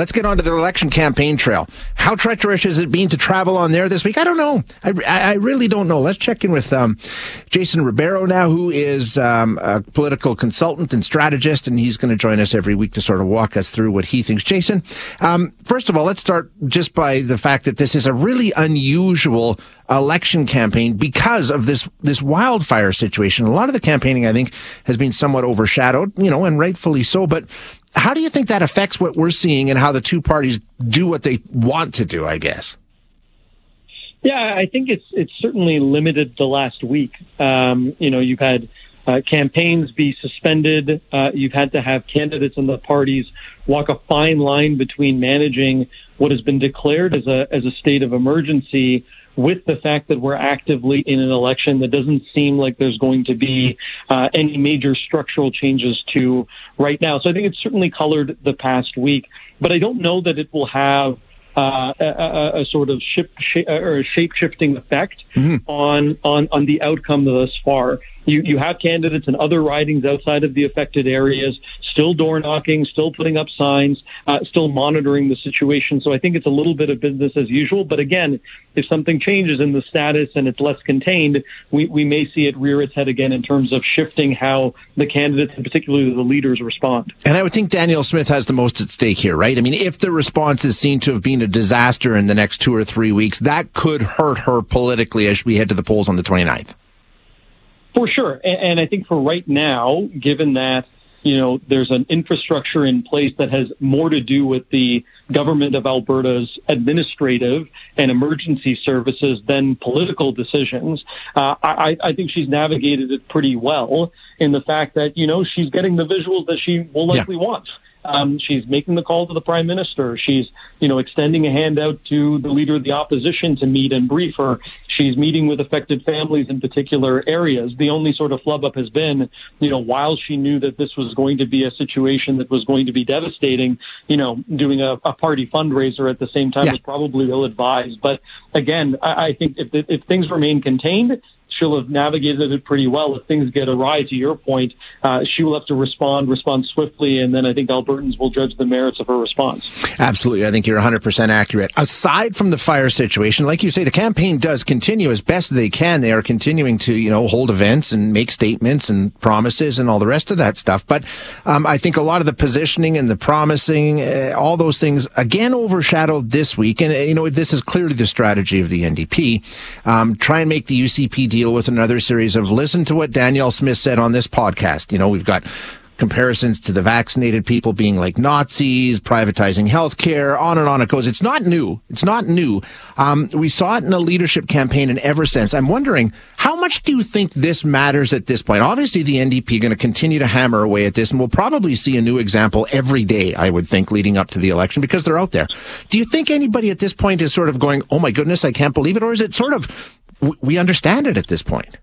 let's get on to the election campaign trail. How treacherous has it been to travel on there this week? I don't know. I, I really don't know. Let's check in with um, Jason Ribeiro now, who is um, a political consultant and strategist, and he's going to join us every week to sort of walk us through what he thinks. Jason, um, first of all, let's start just by the fact that this is a really unusual election campaign because of this this wildfire situation. A lot of the campaigning, I think, has been somewhat overshadowed, you know, and rightfully so. But how do you think that affects what we're seeing and how the two parties do what they want to do? I guess. Yeah, I think it's it's certainly limited the last week. Um, you know, you've had uh, campaigns be suspended. Uh, you've had to have candidates in the parties walk a fine line between managing what has been declared as a as a state of emergency with the fact that we're actively in an election that doesn't seem like there's going to be uh, any major structural changes to right now. So I think it's certainly colored the past week, but I don't know that it will have uh, a, a, a, sort of ship, sh- or shape shifting effect mm-hmm. on, on on the outcome thus far. You you have candidates in other ridings outside of the affected areas still door knocking, still putting up signs, uh, still monitoring the situation. So I think it's a little bit of business as usual. But again, if something changes in the status and it's less contained, we, we may see it rear its head again in terms of shifting how the candidates and particularly the leaders respond. And I would think Danielle Smith has the most at stake here, right? I mean, if the response is seen to have been a disaster in the next two or three weeks, that could hurt her politically as we head to the polls on the 29th. For sure. And, and I think for right now, given that, you know, there's an infrastructure in place that has more to do with the government of Alberta's administrative and emergency services than political decisions. Uh, I, I think she's navigated it pretty well in the fact that, you know, she's getting the visuals that she will likely yeah. want. Um, she's making the call to the prime minister. She's, you know, extending a hand out to the leader of the opposition to meet and brief her. She's meeting with affected families in particular areas. The only sort of flub up has been, you know, while she knew that this was going to be a situation that was going to be devastating, you know, doing a, a party fundraiser at the same time yeah. was probably ill advised. But again, I, I think if, if things remain contained, she'll have navigated it pretty well. If things get awry, to your point, uh, she will have to respond, respond swiftly, and then I think Albertans will judge the merits of her response. Absolutely. I think you're 100% accurate. Aside from the fire situation, like you say, the campaign does continue as best they can. They are continuing to, you know, hold events and make statements and promises and all the rest of that stuff. But um, I think a lot of the positioning and the promising, uh, all those things, again, overshadowed this week. And, uh, you know, this is clearly the strategy of the NDP. Um, try and make the UCP deal deal with another series of listen to what Danielle Smith said on this podcast. You know, we've got comparisons to the vaccinated people being like Nazis, privatizing healthcare, on and on it goes. It's not new. It's not new. Um, we saw it in a leadership campaign and ever since. I'm wondering, how much do you think this matters at this point? Obviously, the NDP going to continue to hammer away at this, and we'll probably see a new example every day, I would think, leading up to the election because they're out there. Do you think anybody at this point is sort of going, oh my goodness, I can't believe it? Or is it sort of we understand it at this point.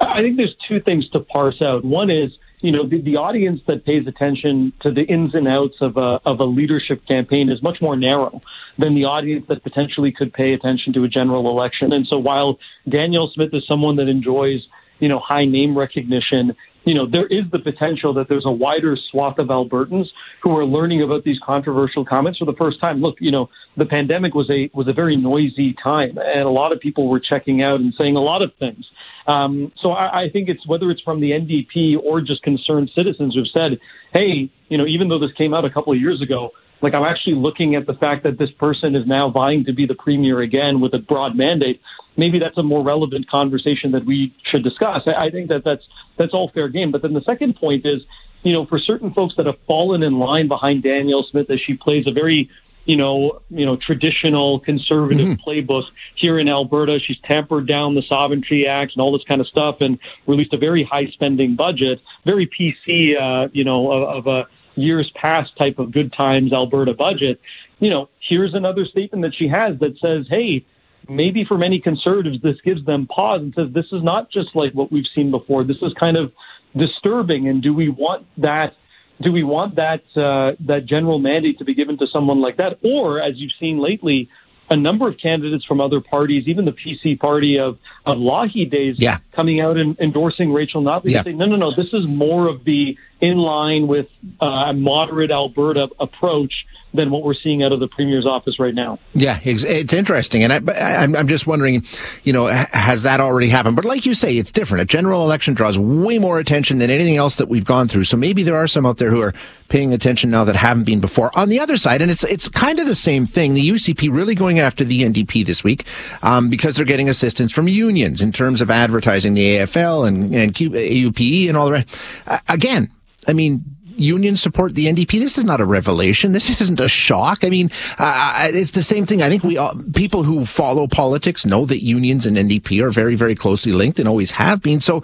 I think there's two things to parse out. One is, you know, the, the audience that pays attention to the ins and outs of a, of a leadership campaign is much more narrow than the audience that potentially could pay attention to a general election. And so while Danielle Smith is someone that enjoys, you know, high name recognition, you know, there is the potential that there's a wider swath of Albertans who are learning about these controversial comments for the first time. Look, you know, the pandemic was a was a very noisy time, and a lot of people were checking out and saying a lot of things. Um, so I, I think it's whether it's from the NDP or just concerned citizens who've said, "Hey, you know, even though this came out a couple of years ago, like I'm actually looking at the fact that this person is now vying to be the premier again with a broad mandate maybe that's a more relevant conversation that we should discuss. I, I think that that's that's all fair game. But then the second point is, you know, for certain folks that have fallen in line behind Danielle Smith as she plays a very you know, you know, traditional conservative mm-hmm. playbook here in Alberta. She's tampered down the Sovereignty Act and all this kind of stuff, and released a very high spending budget, very PC, uh, you know, of, of a years past type of good times Alberta budget. You know, here's another statement that she has that says, "Hey, maybe for many conservatives, this gives them pause and says this is not just like what we've seen before. This is kind of disturbing. And do we want that? Do we want that uh, that general mandate to be given to someone like that, or as you've seen lately, a number of candidates from other parties, even the PC party of of Lougheed days, yeah. coming out and endorsing Rachel Notley, yeah. saying, no, no, no, this is more of the in line with uh, a moderate Alberta approach than what we're seeing out of the premier's office right now. Yeah, it's, it's interesting, and I, am just wondering, you know, has that already happened? But like you say, it's different. A general election draws way more attention than anything else that we've gone through. So maybe there are some out there who are paying attention now that haven't been before. On the other side, and it's it's kind of the same thing. The UCP really going after the NDP this week um, because they're getting assistance from unions in terms of advertising the AFL and and Q, AUPE and all the rest. Uh, again, I mean, unions support the NDP. This is not a revelation. This isn't a shock. I mean, uh, it's the same thing. I think we all, people who follow politics know that unions and NDP are very, very closely linked and always have been. So,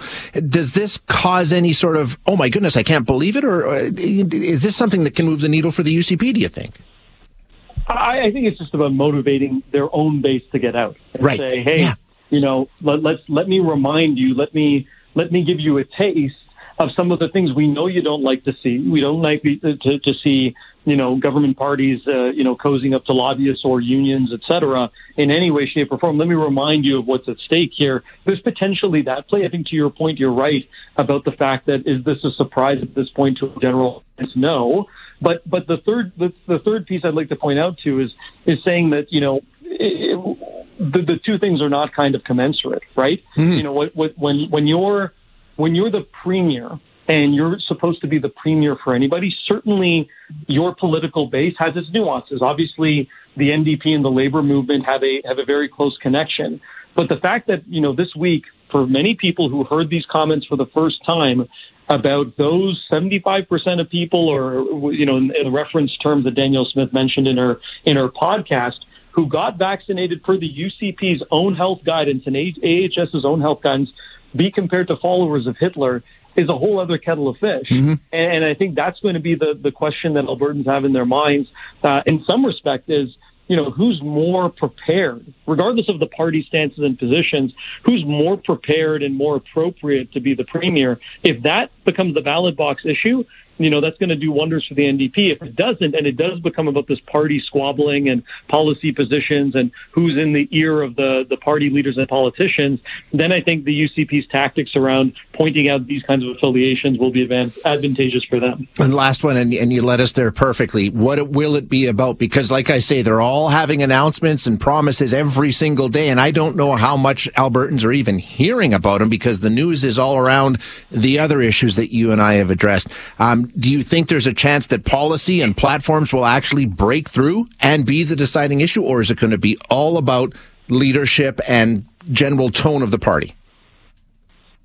does this cause any sort of oh my goodness, I can't believe it, or uh, is this something that can move the needle for the UCP? Do you think? I, I think it's just about motivating their own base to get out and right. say, hey, yeah. you know, let, let's let me remind you, let me let me give you a taste of some of the things we know you don't like to see. We don't like to, to, to see, you know, government parties, uh, you know, cozying up to lobbyists or unions, et cetera, in any way, shape, or form. Let me remind you of what's at stake here. There's potentially that play. I think to your point, you're right about the fact that is this a surprise at this point to a general audience? No. But but the third the, the third piece I'd like to point out to is is saying that you know it, the the two things are not kind of commensurate, right? Mm-hmm. You know what, what when when you're when you're the premier and you're supposed to be the premier for anybody, certainly your political base has its nuances. Obviously, the NDP and the labor movement have a have a very close connection. But the fact that you know this week, for many people who heard these comments for the first time about those 75% of people, or you know, in, in reference terms that Danielle Smith mentioned in her in her podcast, who got vaccinated per the UCP's own health guidance and AHS's own health guidance, be compared to followers of Hitler is a whole other kettle of fish. Mm-hmm. And, I think that's going to be the, the question that Albertans have in their minds. Uh, in some respect, is you know who's more prepared, regardless of the party stances and positions, who's more prepared and more appropriate to be the premier. If that becomes the ballot box issue, you know, that's going to do wonders for the NDP. If it doesn't, and it does become about this party squabbling and policy positions and who's in the ear of the, the party leaders and politicians, then I think the UCP's tactics around pointing out these kinds of affiliations will be advantageous for them. And last one, and, and you led us there perfectly. What will it be about? Because, like I say, they're all having announcements and promises every single day, and I don't know how much Albertans are even hearing about them because the news is all around the other issues that you and I have addressed. Um, do you think there's a chance that policy and platforms will actually break through and be the deciding issue, or is it going to be all about leadership and general tone of the party?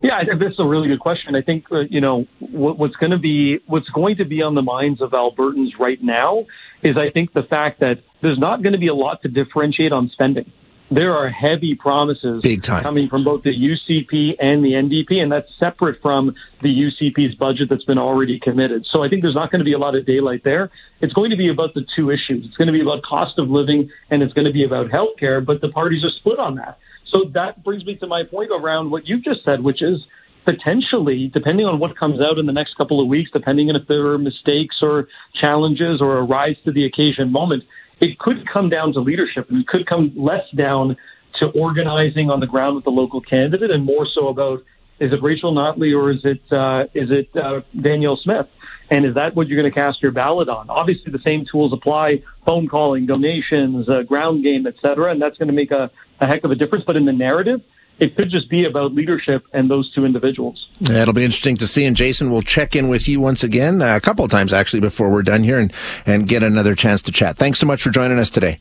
Yeah, I think this is a really good question. I think uh, you know what, what's going to be what's going to be on the minds of Albertans right now is I think the fact that there's not going to be a lot to differentiate on spending there are heavy promises Big time. coming from both the UCP and the NDP, and that's separate from the UCP's budget that's been already committed. So I think there's not going to be a lot of daylight there. It's going to be about the two issues. It's going to be about cost of living and it's going to be about health care, but the parties are split on that. So that brings me to my point around what you just said, which is potentially, depending on what comes out in the next couple of weeks, depending on if there are mistakes or challenges or a rise to the occasion moment, it could come down to leadership and it could come less down to organizing on the ground with the local candidate and more so about is it Rachel Notley or is it uh, is it uh, Danielle Smith? And is that what you're going to cast your ballot on? Obviously, the same tools apply: phone calling, donations, uh, ground game, et cetera, and that's going to make a, a heck of a difference. But in the narrative, it could just be about leadership and those two individuals. It'll be interesting to see. And Jason, we'll check in with you once again, uh, a couple of times actually before we're done here and, and get another chance to chat. Thanks so much for joining us today.